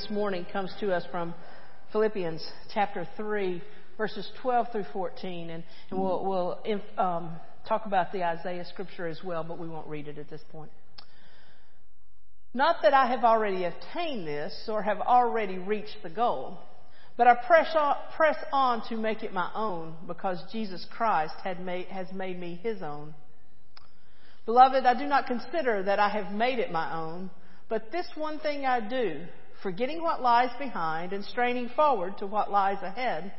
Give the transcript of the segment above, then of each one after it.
this morning comes to us from Philippians chapter 3, verses 12 through 14. And, and we'll, we'll um, talk about the Isaiah scripture as well, but we won't read it at this point. Not that I have already attained this or have already reached the goal, but I press on, press on to make it my own because Jesus Christ made, has made me his own. Beloved, I do not consider that I have made it my own, but this one thing I do forgetting what lies behind and straining forward to what lies ahead,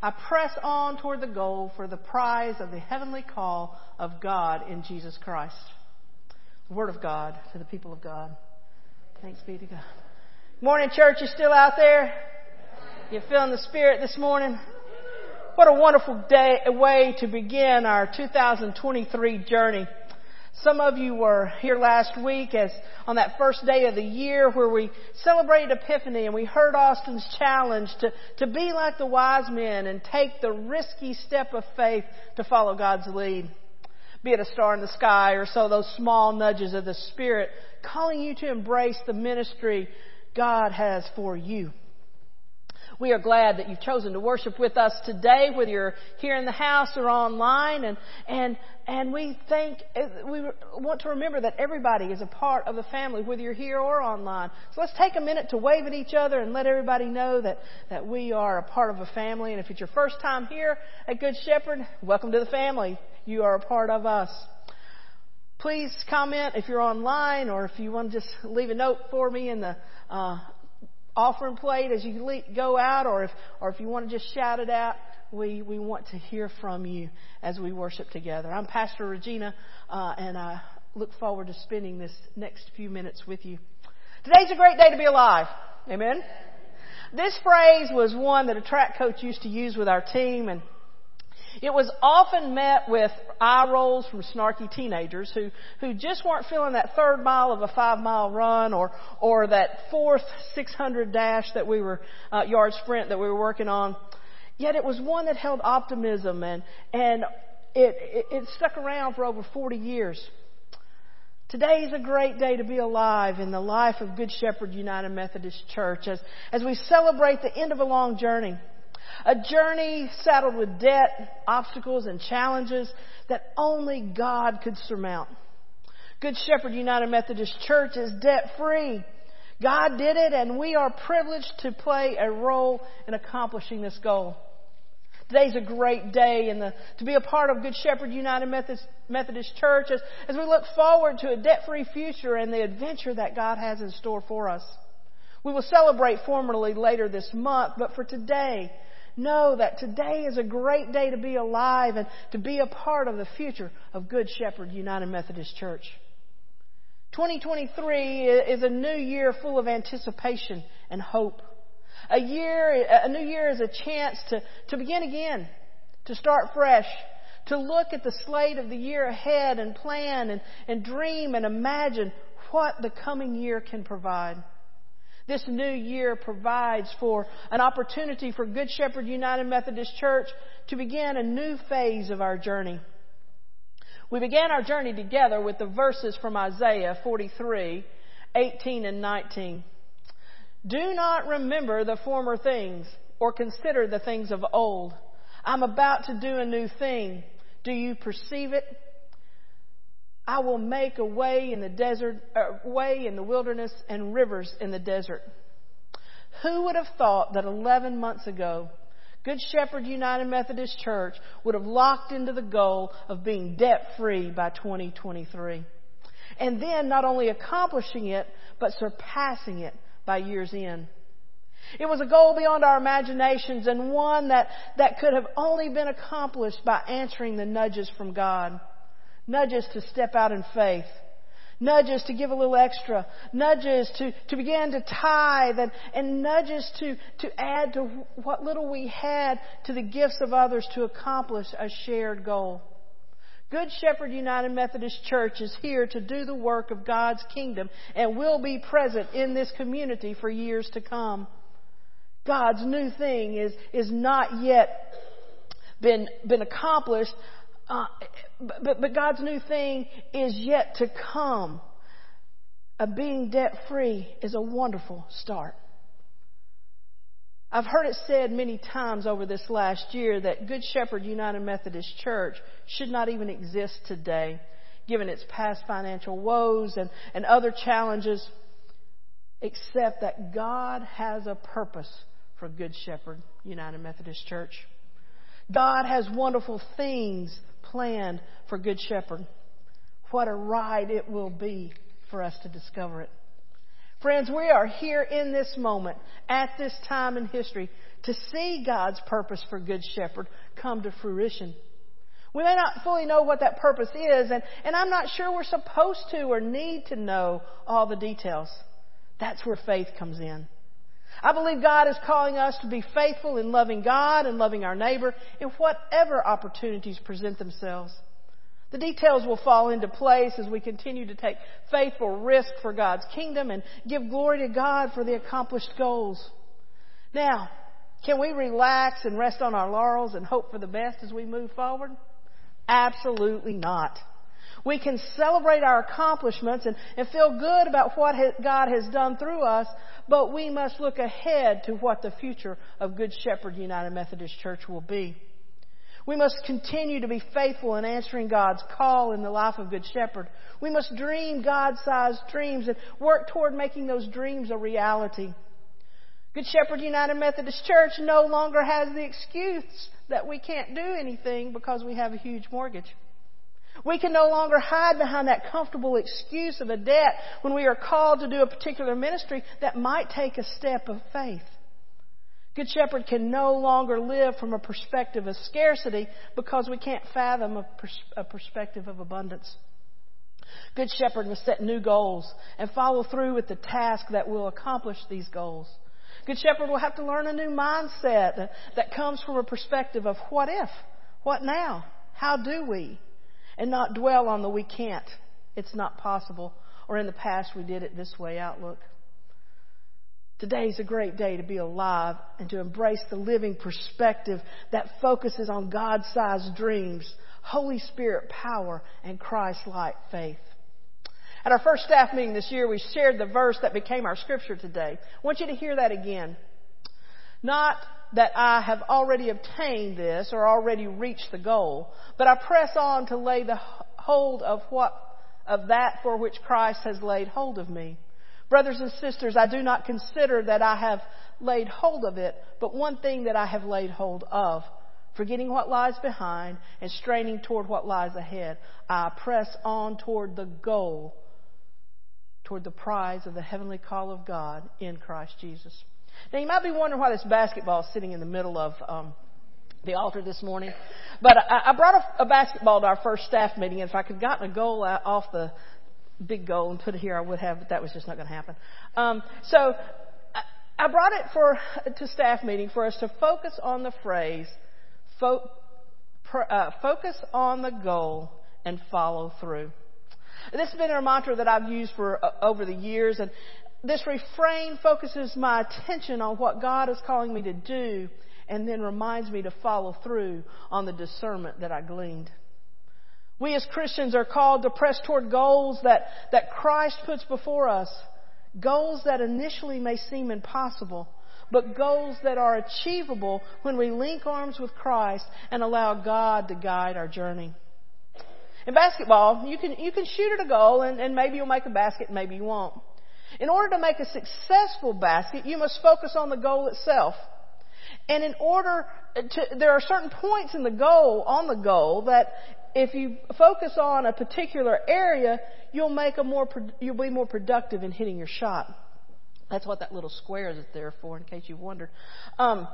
I press on toward the goal for the prize of the heavenly call of God in Jesus Christ. The Word of God to the people of God. Thanks be to God. Morning, church. You still out there? You feeling the Spirit this morning? What a wonderful day, a way to begin our 2023 journey. Some of you were here last week as on that first day of the year where we celebrated Epiphany and we heard Austin's challenge to, to be like the wise men and take the risky step of faith to follow God's lead. Be it a star in the sky or so those small nudges of the Spirit calling you to embrace the ministry God has for you. We are glad that you've chosen to worship with us today, whether you're here in the house or online. And, and, and we think, we want to remember that everybody is a part of the family, whether you're here or online. So let's take a minute to wave at each other and let everybody know that, that we are a part of a family. And if it's your first time here at Good Shepherd, welcome to the family. You are a part of us. Please comment if you're online or if you want to just leave a note for me in the uh, offering plate as you go out, or if, or if you want to just shout it out, we, we want to hear from you as we worship together. I'm Pastor Regina, uh, and I look forward to spending this next few minutes with you. Today's a great day to be alive. Amen. This phrase was one that a track coach used to use with our team, and it was often met with eye rolls from snarky teenagers who, who just weren't feeling that third mile of a five mile run or, or that fourth 600 dash that we were, uh, yard sprint that we were working on. Yet it was one that held optimism and, and it, it, it stuck around for over 40 years. Today is a great day to be alive in the life of Good Shepherd United Methodist Church as, as we celebrate the end of a long journey. A journey saddled with debt, obstacles, and challenges that only God could surmount. Good Shepherd United Methodist Church is debt free. God did it, and we are privileged to play a role in accomplishing this goal. Today's a great day the, to be a part of Good Shepherd United Methodist, Methodist Church as, as we look forward to a debt free future and the adventure that God has in store for us. We will celebrate formally later this month, but for today, know that today is a great day to be alive and to be a part of the future of Good Shepherd United Methodist Church. 2023 is a new year full of anticipation and hope. A year, a new year is a chance to, to begin again, to start fresh, to look at the slate of the year ahead and plan and, and dream and imagine what the coming year can provide. This new year provides for an opportunity for Good Shepherd United Methodist Church to begin a new phase of our journey. We began our journey together with the verses from Isaiah 43, 18 and 19. Do not remember the former things or consider the things of old. I'm about to do a new thing. Do you perceive it? I will make a way in the desert, a way in the wilderness and rivers in the desert. Who would have thought that 11 months ago, Good Shepherd United Methodist Church would have locked into the goal of being debt free by 2023? And then not only accomplishing it, but surpassing it by year's end. It was a goal beyond our imaginations and one that, that could have only been accomplished by answering the nudges from God. Nudges to step out in faith. Nudges to give a little extra. Nudges to, to begin to tithe and, and nudges to, to add to what little we had to the gifts of others to accomplish a shared goal. Good Shepherd United Methodist Church is here to do the work of God's kingdom and will be present in this community for years to come. God's new thing is, is not yet been, been accomplished uh, but, but God's new thing is yet to come. A being debt free is a wonderful start. I've heard it said many times over this last year that Good Shepherd United Methodist Church should not even exist today, given its past financial woes and, and other challenges, except that God has a purpose for Good Shepherd United Methodist Church. God has wonderful things planned for Good Shepherd. What a ride it will be for us to discover it. Friends, we are here in this moment, at this time in history, to see God's purpose for Good Shepherd come to fruition. We may not fully know what that purpose is, and, and I'm not sure we're supposed to or need to know all the details. That's where faith comes in. I believe God is calling us to be faithful in loving God and loving our neighbor in whatever opportunities present themselves. The details will fall into place as we continue to take faithful risk for God's kingdom and give glory to God for the accomplished goals. Now, can we relax and rest on our laurels and hope for the best as we move forward? Absolutely not. We can celebrate our accomplishments and, and feel good about what God has done through us, but we must look ahead to what the future of Good Shepherd United Methodist Church will be. We must continue to be faithful in answering God's call in the life of Good Shepherd. We must dream God-sized dreams and work toward making those dreams a reality. Good Shepherd United Methodist Church no longer has the excuse that we can't do anything because we have a huge mortgage. We can no longer hide behind that comfortable excuse of a debt when we are called to do a particular ministry that might take a step of faith. Good Shepherd can no longer live from a perspective of scarcity because we can't fathom a, pers- a perspective of abundance. Good Shepherd must set new goals and follow through with the task that will accomplish these goals. Good Shepherd will have to learn a new mindset that, that comes from a perspective of what if, what now, how do we, and not dwell on the we can't, it's not possible, or in the past we did it this way outlook. Today is a great day to be alive and to embrace the living perspective that focuses on God sized dreams, Holy Spirit power, and Christ like faith. At our first staff meeting this year, we shared the verse that became our scripture today. I want you to hear that again. Not that I have already obtained this or already reached the goal, but I press on to lay the hold of what, of that for which Christ has laid hold of me. Brothers and sisters, I do not consider that I have laid hold of it, but one thing that I have laid hold of, forgetting what lies behind and straining toward what lies ahead, I press on toward the goal, toward the prize of the heavenly call of God in Christ Jesus. Now you might be wondering why this basketball is sitting in the middle of um, the altar this morning, but I, I brought a, a basketball to our first staff meeting, and if I could have gotten a goal out, off the big goal and put it here, I would have, but that was just not going to happen. Um, so I brought it for to staff meeting for us to focus on the phrase, fo- uh, focus on the goal and follow through. This has been a mantra that I've used for uh, over the years, and this refrain focuses my attention on what God is calling me to do, and then reminds me to follow through on the discernment that I gleaned. We as Christians are called to press toward goals that, that Christ puts before us. Goals that initially may seem impossible, but goals that are achievable when we link arms with Christ and allow God to guide our journey. In basketball, you can, you can shoot at a goal and, and maybe you'll make a basket, maybe you won't. In order to make a successful basket, you must focus on the goal itself. And in order to, there are certain points in the goal, on the goal, that if you focus on a particular area, you'll make a more, you'll be more productive in hitting your shot. That's what that little square is there for, in case you wondered. Um,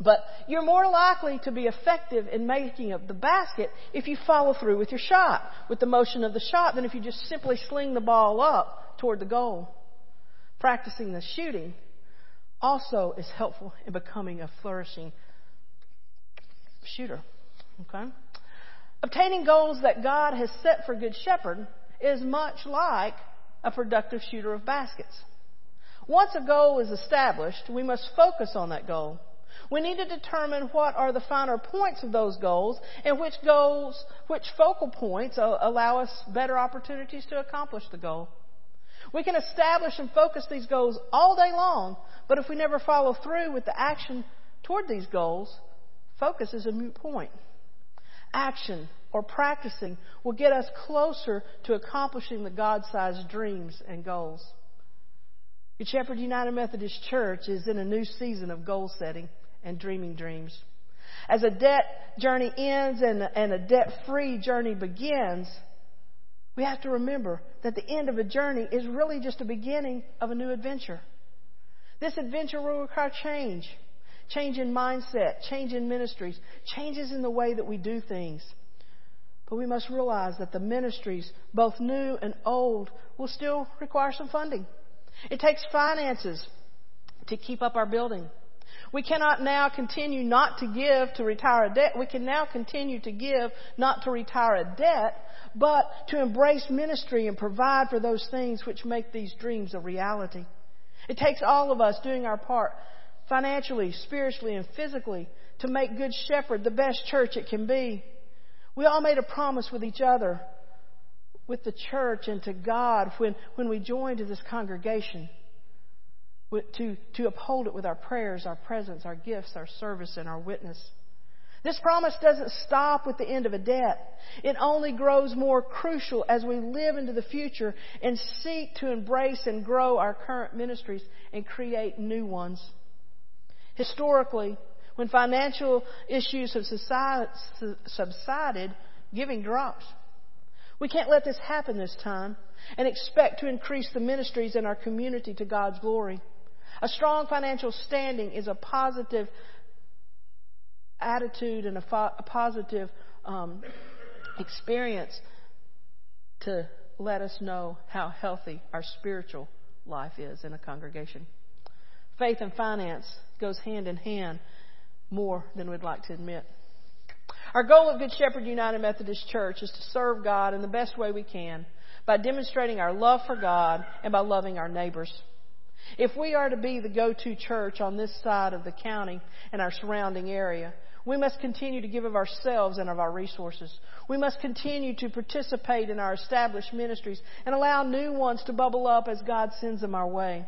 but you're more likely to be effective in making up the basket if you follow through with your shot, with the motion of the shot, than if you just simply sling the ball up toward the goal. Practicing the shooting also is helpful in becoming a flourishing shooter. Okay? Obtaining goals that God has set for Good Shepherd is much like a productive shooter of baskets. Once a goal is established, we must focus on that goal. We need to determine what are the finer points of those goals and which goals, which focal points uh, allow us better opportunities to accomplish the goal. We can establish and focus these goals all day long, but if we never follow through with the action toward these goals, focus is a moot point. Action or practicing will get us closer to accomplishing the God sized dreams and goals. Good Shepherd United Methodist Church is in a new season of goal setting and dreaming dreams. As a debt journey ends and, and a debt free journey begins, we have to remember that the end of a journey is really just the beginning of a new adventure. This adventure will require change. Change in mindset, change in ministries, changes in the way that we do things. But we must realize that the ministries, both new and old, will still require some funding. It takes finances to keep up our building. We cannot now continue not to give to retire a debt. We can now continue to give not to retire a debt, but to embrace ministry and provide for those things which make these dreams a reality. It takes all of us doing our part financially, spiritually, and physically to make Good Shepherd the best church it can be. We all made a promise with each other, with the church, and to God when, when we joined this congregation to, to uphold it with our prayers, our presence, our gifts, our service, and our witness. This promise doesn't stop with the end of a debt. It only grows more crucial as we live into the future and seek to embrace and grow our current ministries and create new ones. Historically, when financial issues have subsided, giving drops. We can't let this happen this time and expect to increase the ministries in our community to God's glory. A strong financial standing is a positive attitude and a, fo- a positive um, experience to let us know how healthy our spiritual life is in a congregation. Faith and finance goes hand in hand more than we'd like to admit. Our goal at Good Shepherd United Methodist Church is to serve God in the best way we can by demonstrating our love for God and by loving our neighbors. If we are to be the go-to church on this side of the county and our surrounding area, we must continue to give of ourselves and of our resources. We must continue to participate in our established ministries and allow new ones to bubble up as God sends them our way.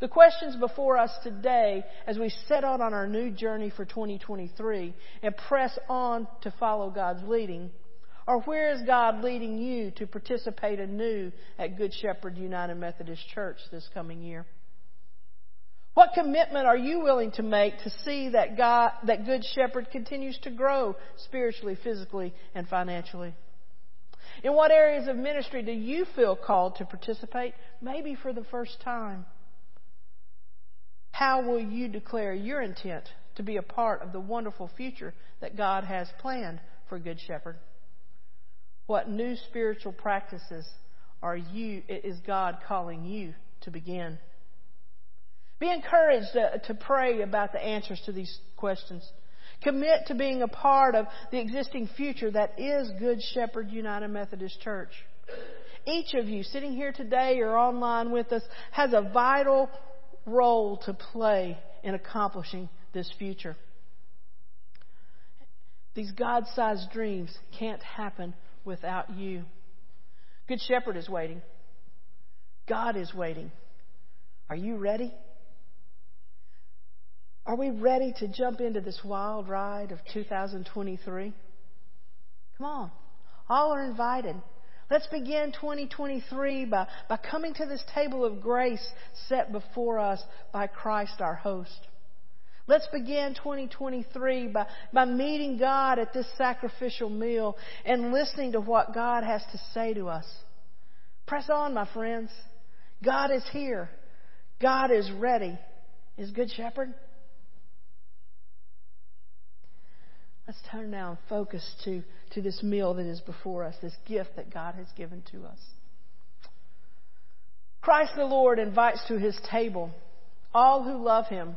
The questions before us today as we set out on our new journey for 2023 and press on to follow God's leading are where is God leading you to participate anew at Good Shepherd United Methodist Church this coming year? What commitment are you willing to make to see that God, that Good Shepherd continues to grow spiritually, physically, and financially? In what areas of ministry do you feel called to participate, maybe for the first time? How will you declare your intent to be a part of the wonderful future that God has planned for Good Shepherd? What new spiritual practices are you, is God calling you to begin? Be encouraged to, pray about the answers to these questions. Commit to being a part of the existing future that is Good Shepherd United Methodist Church. Each of you sitting here today or online with us has a vital role to play in accomplishing this future. These God sized dreams can't happen without you. Good Shepherd is waiting. God is waiting. Are you ready? Are we ready to jump into this wild ride of 2023? Come on. All are invited. Let's begin 2023 by, by coming to this table of grace set before us by Christ our host. Let's begin 2023 by, by meeting God at this sacrificial meal and listening to what God has to say to us. Press on, my friends. God is here. God is ready. Is Good Shepherd? Let's turn now and focus to, to this meal that is before us, this gift that God has given to us. Christ the Lord invites to his table all who love him,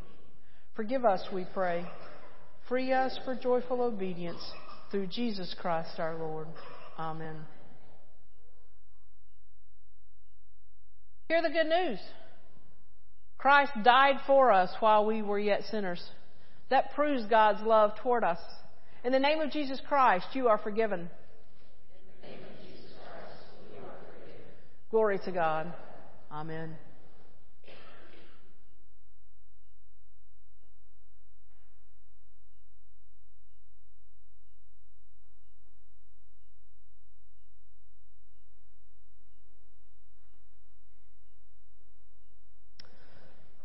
Forgive us, we pray. Free us for joyful obedience through Jesus Christ our Lord. Amen. Hear the good news. Christ died for us while we were yet sinners. That proves God's love toward us. In the name of Jesus Christ, you are forgiven. Glory to God. Amen.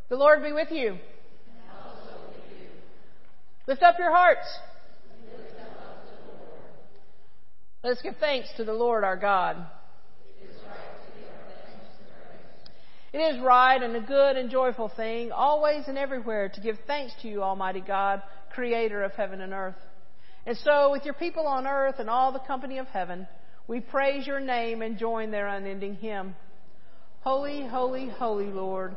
The Lord be with you. Lift up your hearts. Let us give thanks to the Lord our God. It is right and a good and joyful thing, always and everywhere, to give thanks to you, Almighty God, Creator of heaven and earth. And so, with your people on earth and all the company of heaven, we praise your name and join their unending hymn. Holy, holy, holy Lord,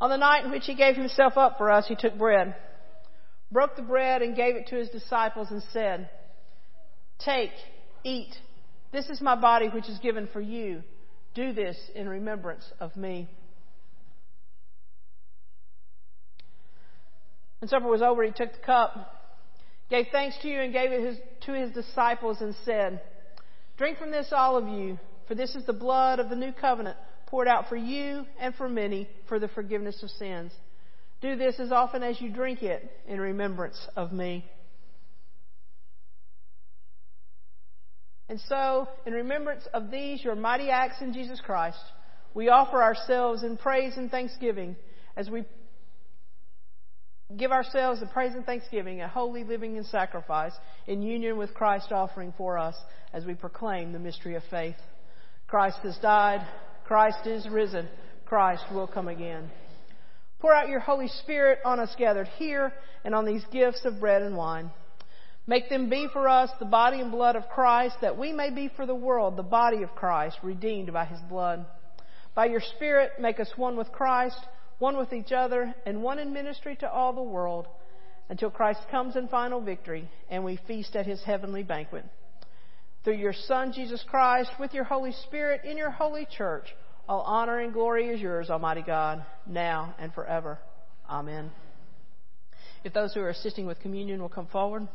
On the night in which he gave himself up for us, he took bread, broke the bread, and gave it to his disciples, and said, Take, eat. This is my body, which is given for you. Do this in remembrance of me. When supper was over, he took the cup, gave thanks to you, and gave it his, to his disciples, and said, Drink from this, all of you, for this is the blood of the new covenant poured out for you and for many for the forgiveness of sins. Do this as often as you drink it in remembrance of me. And so, in remembrance of these, your mighty acts in Jesus Christ, we offer ourselves in praise and thanksgiving as we give ourselves in praise and thanksgiving, a holy living and sacrifice in union with Christ offering for us as we proclaim the mystery of faith. Christ has died. Christ is risen. Christ will come again. Pour out your Holy Spirit on us gathered here and on these gifts of bread and wine. Make them be for us the body and blood of Christ, that we may be for the world the body of Christ, redeemed by his blood. By your Spirit, make us one with Christ one with each other, and one in ministry to all the world, until Christ comes in final victory and we feast at his heavenly banquet. Through your Son, Jesus Christ, with your Holy Spirit in your holy church, all honor and glory is yours, Almighty God, now and forever. Amen. If those who are assisting with communion will come forward.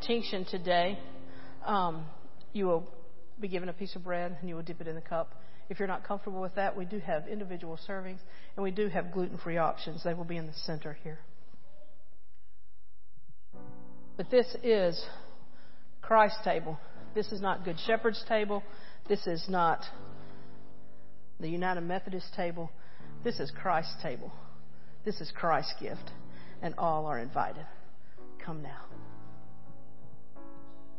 Today, um, you will be given a piece of bread and you will dip it in the cup. If you're not comfortable with that, we do have individual servings and we do have gluten free options. They will be in the center here. But this is Christ's table, This is not Good Shepherd's table. This is not the United Methodist table. This is Christ's table. This is Christ's gift. And all are invited. Come now.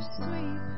sweep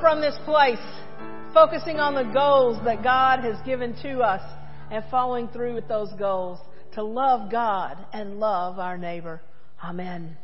from this place focusing on the goals that God has given to us and following through with those goals to love God and love our neighbor. Amen.